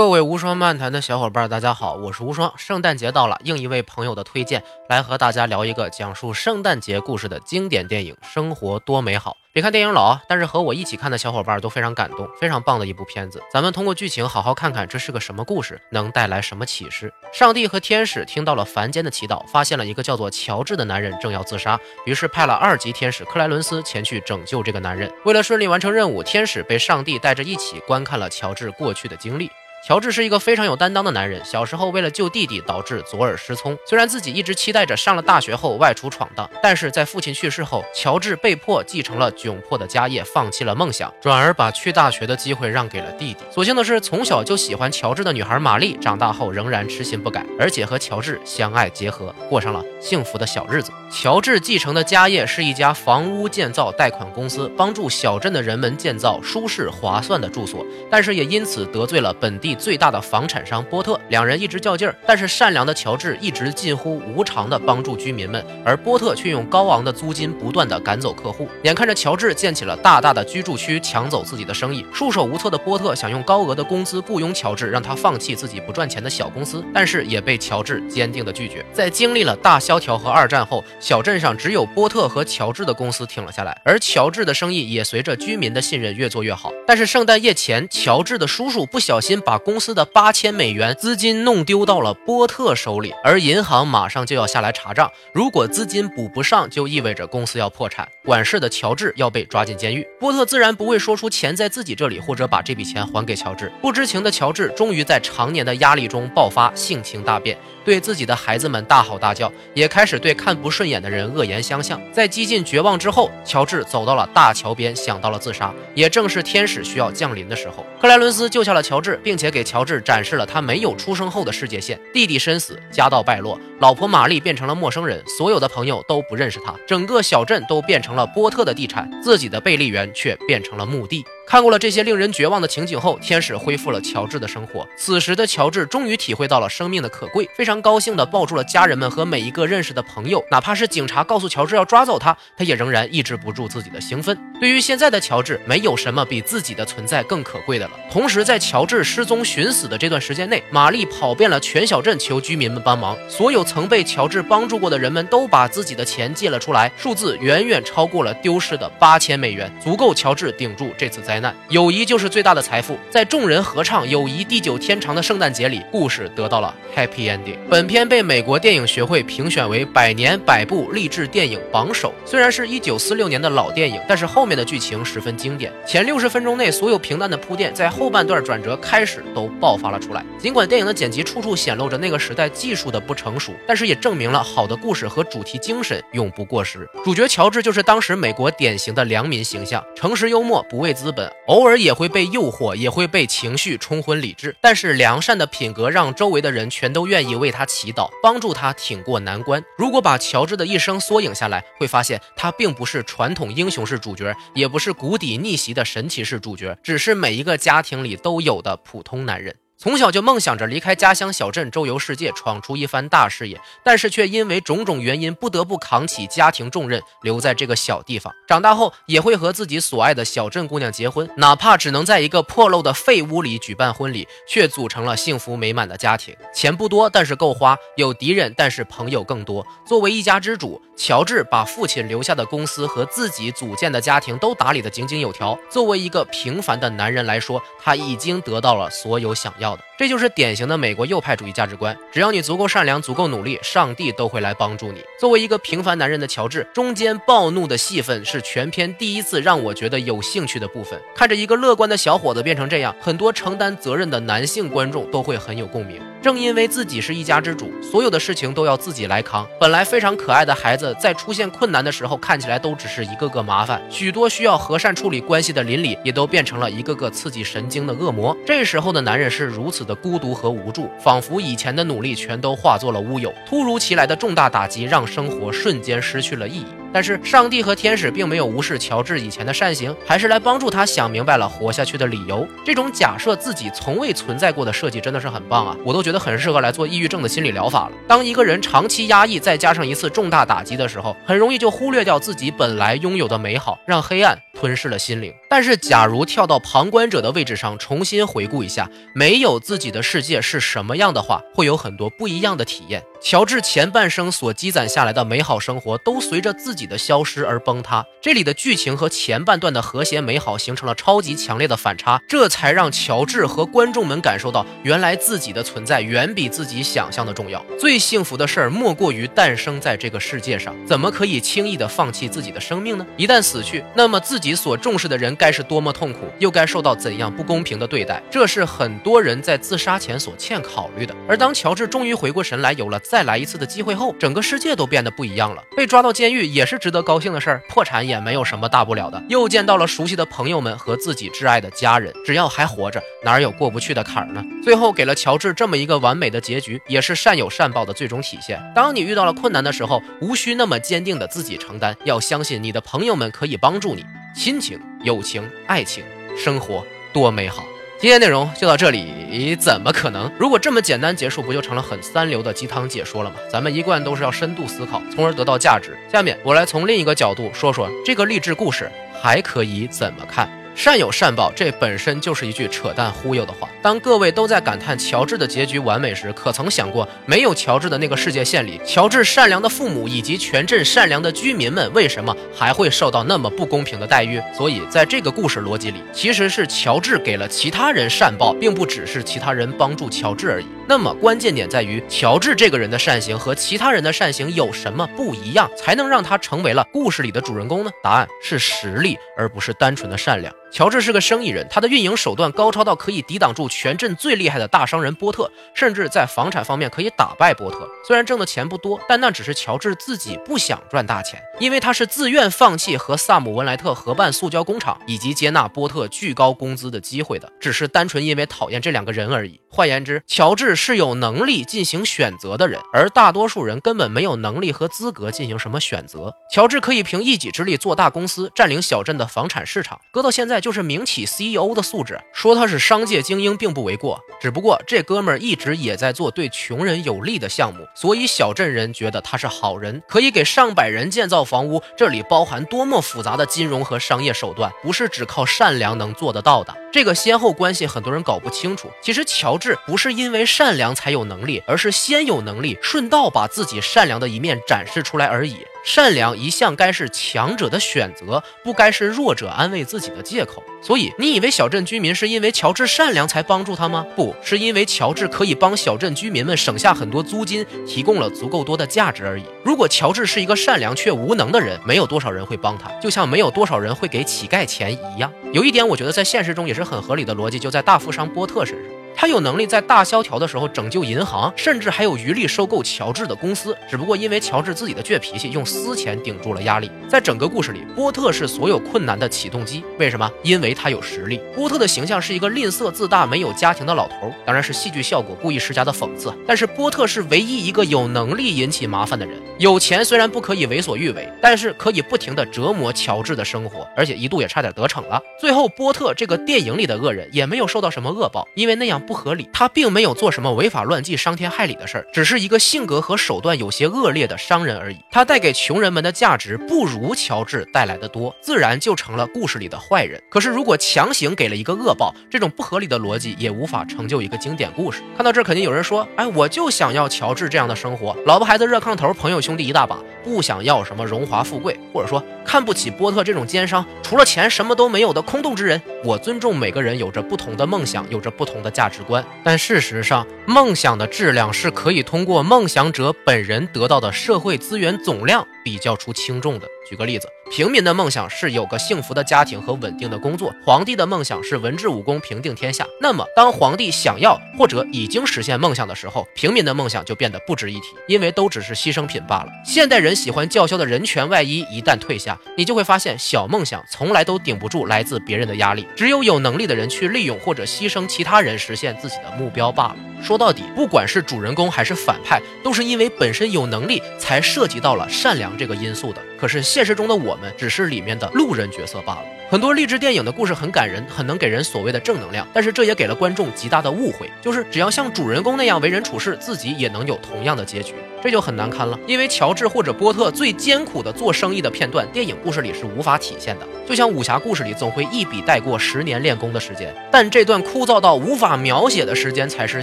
各位无双漫谈的小伙伴，大家好，我是无双。圣诞节到了，应一位朋友的推荐，来和大家聊一个讲述圣诞节故事的经典电影《生活多美好》。别看电影老啊，但是和我一起看的小伙伴都非常感动，非常棒的一部片子。咱们通过剧情好好看看这是个什么故事，能带来什么启示？上帝和天使听到了凡间的祈祷，发现了一个叫做乔治的男人正要自杀，于是派了二级天使克莱伦斯前去拯救这个男人。为了顺利完成任务，天使被上帝带着一起观看了乔治过去的经历。乔治是一个非常有担当的男人。小时候为了救弟弟，导致左耳失聪。虽然自己一直期待着上了大学后外出闯荡，但是在父亲去世后，乔治被迫继承了窘迫的家业，放弃了梦想，转而把去大学的机会让给了弟弟。所幸的是，从小就喜欢乔治的女孩玛丽，长大后仍然痴心不改，而且和乔治相爱结合，过上了幸福的小日子。乔治继承的家业是一家房屋建造贷款公司，帮助小镇的人们建造舒适划算的住所，但是也因此得罪了本地。最大的房产商波特，两人一直较劲儿，但是善良的乔治一直近乎无偿的帮助居民们，而波特却用高昂的租金不断的赶走客户。眼看着乔治建起了大大的居住区，抢走自己的生意，束手无策的波特想用高额的工资雇佣乔治，让他放弃自己不赚钱的小公司，但是也被乔治坚定的拒绝。在经历了大萧条和二战后，小镇上只有波特和乔治的公司挺了下来，而乔治的生意也随着居民的信任越做越好。但是圣诞夜前，乔治的叔叔不小心把公司的八千美元资金弄丢到了波特手里，而银行马上就要下来查账。如果资金补不上，就意味着公司要破产，管事的乔治要被抓进监狱。波特自然不会说出钱在自己这里，或者把这笔钱还给乔治。不知情的乔治终于在常年的压力中爆发，性情大变，对自己的孩子们大吼大叫，也开始对看不顺眼的人恶言相向。在几近绝望之后，乔治走到了大桥边，想到了自杀。也正是天使需要降临的时候，克莱伦斯救下了乔治，并且给乔治。展示了他没有出生后的世界线：弟弟身死，家道败落，老婆玛丽变成了陌生人，所有的朋友都不认识他，整个小镇都变成了波特的地产，自己的贝利园却变成了墓地。看过了这些令人绝望的情景后，天使恢复了乔治的生活。此时的乔治终于体会到了生命的可贵，非常高兴地抱住了家人们和每一个认识的朋友。哪怕是警察告诉乔治要抓走他，他也仍然抑制不住自己的兴奋。对于现在的乔治，没有什么比自己的存在更可贵的了。同时，在乔治失踪寻死的这段时间内，玛丽跑遍了全小镇求居民们帮忙。所有曾被乔治帮助过的人们都把自己的钱借了出来，数字远远超过了丢失的八千美元，足够乔治顶住这次灾难。友谊就是最大的财富。在众人合唱“友谊地久天长”的圣诞节里，故事得到了 happy ending。本片被美国电影学会评选为百年百部励志电影榜首。虽然是一九四六年的老电影，但是后面的剧情十分经典。前六十分钟内所有平淡的铺垫，在后半段转折开始都爆发了出来。尽管电影的剪辑处处显露着那个时代技术的不成熟，但是也证明了好的故事和主题精神永不过时。主角乔治就是当时美国典型的良民形象，诚实幽默，不畏资本。偶尔也会被诱惑，也会被情绪冲昏理智，但是良善的品格让周围的人全都愿意为他祈祷，帮助他挺过难关。如果把乔治的一生缩影下来，会发现他并不是传统英雄式主角，也不是谷底逆袭的神奇式主角，只是每一个家庭里都有的普通男人。从小就梦想着离开家乡小镇，周游世界，闯出一番大事业，但是却因为种种原因不得不扛起家庭重任，留在这个小地方。长大后也会和自己所爱的小镇姑娘结婚，哪怕只能在一个破漏的废屋里举办婚礼，却组成了幸福美满的家庭。钱不多，但是够花；有敌人，但是朋友更多。作为一家之主，乔治把父亲留下的公司和自己组建的家庭都打理得井井有条。作为一个平凡的男人来说，他已经得到了所有想要。到的。这就是典型的美国右派主义价值观。只要你足够善良、足够努力，上帝都会来帮助你。作为一个平凡男人的乔治，中间暴怒的戏份是全片第一次让我觉得有兴趣的部分。看着一个乐观的小伙子变成这样，很多承担责任的男性观众都会很有共鸣。正因为自己是一家之主，所有的事情都要自己来扛。本来非常可爱的孩子，在出现困难的时候，看起来都只是一个个麻烦。许多需要和善处理关系的邻里，也都变成了一个个刺激神经的恶魔。这时候的男人是如此的孤独和无助，仿佛以前的努力全都化作了乌有。突如其来的重大打击，让生活瞬间失去了意义。但是上帝和天使并没有无视乔治以前的善行，还是来帮助他想明白了活下去的理由。这种假设自己从未存在过的设计真的是很棒啊！我都觉得很适合来做抑郁症的心理疗法了。当一个人长期压抑，再加上一次重大打击的时候，很容易就忽略掉自己本来拥有的美好，让黑暗。吞噬了心灵。但是，假如跳到旁观者的位置上，重新回顾一下，没有自己的世界是什么样的话，会有很多不一样的体验。乔治前半生所积攒下来的美好生活，都随着自己的消失而崩塌。这里的剧情和前半段的和谐美好形成了超级强烈的反差，这才让乔治和观众们感受到，原来自己的存在远比自己想象的重要。最幸福的事儿，莫过于诞生在这个世界上。怎么可以轻易的放弃自己的生命呢？一旦死去，那么自己你所重视的人该是多么痛苦，又该受到怎样不公平的对待？这是很多人在自杀前所欠考虑的。而当乔治终于回过神来，有了。再来一次的机会后，整个世界都变得不一样了。被抓到监狱也是值得高兴的事儿，破产也没有什么大不了的。又见到了熟悉的朋友们和自己挚爱的家人，只要还活着，哪有过不去的坎儿呢？最后给了乔治这么一个完美的结局，也是善有善报的最终体现。当你遇到了困难的时候，无需那么坚定的自己承担，要相信你的朋友们可以帮助你。亲情、友情、爱情，生活多美好。今天内容就到这里，怎么可能？如果这么简单结束，不就成了很三流的鸡汤解说了吗？咱们一贯都是要深度思考，从而得到价值。下面我来从另一个角度说说这个励志故事还可以怎么看。善有善报，这本身就是一句扯淡忽悠的话。当各位都在感叹乔治的结局完美时，可曾想过，没有乔治的那个世界线里，乔治善良的父母以及全镇善良的居民们，为什么还会受到那么不公平的待遇？所以，在这个故事逻辑里，其实是乔治给了其他人善报，并不只是其他人帮助乔治而已。那么，关键点在于，乔治这个人的善行和其他人的善行有什么不一样，才能让他成为了故事里的主人公呢？答案是实力，而不是单纯的善良。乔治是个生意人，他的运营手段高超到可以抵挡住全镇最厉害的大商人波特，甚至在房产方面可以打败波特。虽然挣的钱不多，但那只是乔治自己不想赚大钱，因为他是自愿放弃和萨姆文莱特合办塑胶工厂以及接纳波特巨高工资的机会的，只是单纯因为讨厌这两个人而已。换言之，乔治是有能力进行选择的人，而大多数人根本没有能力和资格进行什么选择。乔治可以凭一己之力做大公司，占领小镇的房产市场，搁到现在。就是名企 CEO 的素质，说他是商界精英并不为过。只不过这哥们儿一直也在做对穷人有利的项目，所以小镇人觉得他是好人，可以给上百人建造房屋。这里包含多么复杂的金融和商业手段，不是只靠善良能做得到的。这个先后关系很多人搞不清楚。其实乔治不是因为善良才有能力，而是先有能力，顺道把自己善良的一面展示出来而已。善良一向该是强者的选择，不该是弱者安慰自己的借口。所以，你以为小镇居民是因为乔治善良才帮助他吗？不是因为乔治可以帮小镇居民们省下很多租金，提供了足够多的价值而已。如果乔治是一个善良却无能的人，没有多少人会帮他，就像没有多少人会给乞丐钱一样。有一点，我觉得在现实中也是很合理的逻辑，就在大富商波特身上。他有能力在大萧条的时候拯救银行，甚至还有余力收购乔治的公司。只不过因为乔治自己的倔脾气，用私钱顶住了压力。在整个故事里，波特是所有困难的启动机。为什么？因为他有实力。波特的形象是一个吝啬自大、没有家庭的老头，当然是戏剧效果故意施加的讽刺。但是波特是唯一一个有能力引起麻烦的人。有钱虽然不可以为所欲为，但是可以不停地折磨乔治的生活，而且一度也差点得逞了。最后，波特这个电影里的恶人也没有受到什么恶报，因为那样。不合理，他并没有做什么违法乱纪、伤天害理的事儿，只是一个性格和手段有些恶劣的商人而已。他带给穷人们的价值不如乔治带来的多，自然就成了故事里的坏人。可是如果强行给了一个恶报，这种不合理的逻辑也无法成就一个经典故事。看到这儿，肯定有人说：“哎，我就想要乔治这样的生活，老婆孩子热炕头，朋友兄弟一大把，不想要什么荣华富贵，或者说看不起波特这种奸商，除了钱什么都没有的空洞之人。”我尊重每个人有着不同的梦想，有着不同的价值。观，但事实上，梦想的质量是可以通过梦想者本人得到的社会资源总量比较出轻重的。举个例子。平民的梦想是有个幸福的家庭和稳定的工作，皇帝的梦想是文治武功平定天下。那么，当皇帝想要或者已经实现梦想的时候，平民的梦想就变得不值一提，因为都只是牺牲品罢了。现代人喜欢叫嚣的人权外衣一旦退下，你就会发现小梦想从来都顶不住来自别人的压力，只有有能力的人去利用或者牺牲其他人实现自己的目标罢了。说到底，不管是主人公还是反派，都是因为本身有能力才涉及到了善良这个因素的。可是现实中的我们只是里面的路人角色罢了。很多励志电影的故事很感人，很能给人所谓的正能量，但是这也给了观众极大的误会，就是只要像主人公那样为人处事，自己也能有同样的结局。这就很难堪了，因为乔治或者波特最艰苦的做生意的片段，电影故事里是无法体现的。就像武侠故事里总会一笔带过十年练功的时间，但这段枯燥到无法描写的时间，才是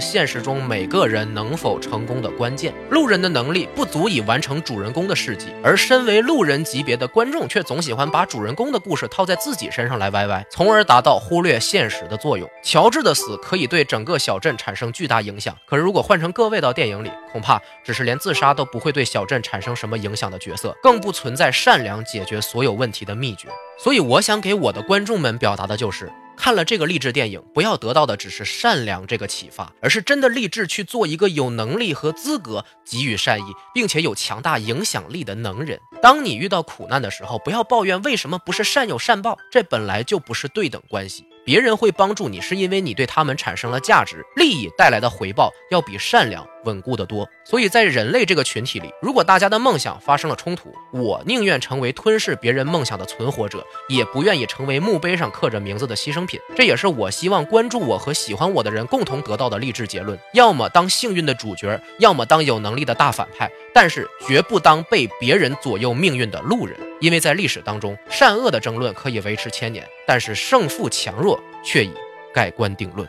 现实中每个人能否成功的关键。路人的能力不足以完成主人公的事迹，而身为路人级别的观众，却总喜欢把主人公的故事套在自己己身上来歪歪，从而达到忽略现实的作用。乔治的死可以对整个小镇产生巨大影响，可是如果换成各位到电影里，恐怕只是连自杀都不会对小镇产生什么影响的角色，更不存在善良解决所有问题的秘诀。所以，我想给我的观众们表达的就是：看了这个励志电影，不要得到的只是善良这个启发，而是真的励志去做一个有能力和资格给予善意，并且有强大影响力的能人。当你遇到苦难的时候，不要抱怨为什么不是善有善报，这本来就不是对等关系。别人会帮助你，是因为你对他们产生了价值，利益带来的回报要比善良稳固得多。所以在人类这个群体里，如果大家的梦想发生了冲突，我宁愿成为吞噬别人梦想的存活者，也不愿意成为墓碑上刻着名字的牺牲品。这也是我希望关注我和喜欢我的人共同得到的励志结论：要么当幸运的主角，要么当有能力的大反派，但是绝不当被别人左右命运的路人。因为在历史当中，善恶的争论可以维持千年，但是胜负强弱却已盖棺定论。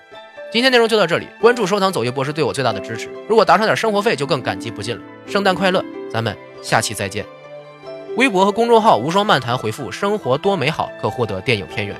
今天内容就到这里，关注收藏走一博士对我最大的支持，如果打赏点生活费就更感激不尽了。圣诞快乐，咱们下期再见。微博和公众号无双漫谈回复“生活多美好”可获得电影片源。